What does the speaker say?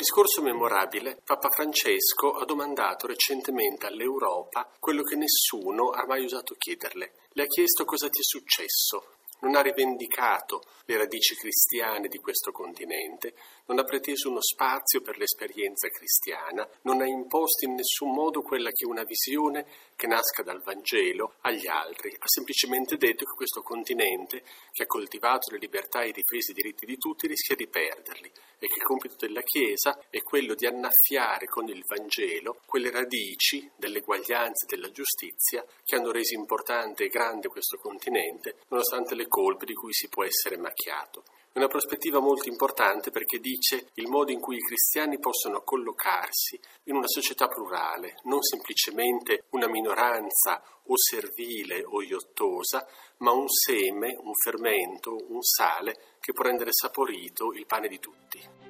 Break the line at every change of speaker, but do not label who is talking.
Discorso memorabile, Papa Francesco ha domandato recentemente all'Europa quello che nessuno ha mai osato chiederle. Le ha chiesto cosa ti è successo, non ha rivendicato le radici cristiane di questo continente, non ha preteso uno spazio per l'esperienza cristiana, non ha imposto in nessun modo quella che è una visione che nasca dal Vangelo agli altri, ha semplicemente detto che questo continente, che ha coltivato le libertà e difeso i diritti di tutti, rischia di perderli e che il compito della Chiesa è quello di annaffiare con il Vangelo quelle radici dell'eguaglianza e della giustizia che hanno reso importante e grande questo continente, nonostante le colpe di cui si può essere macchiato. È una prospettiva molto importante perché dice il modo in cui i cristiani possono collocarsi in una società plurale, non semplicemente una minoranza o servile o iottosa, ma un seme, un fermento, un sale che può rendere saporito il pane di tutti.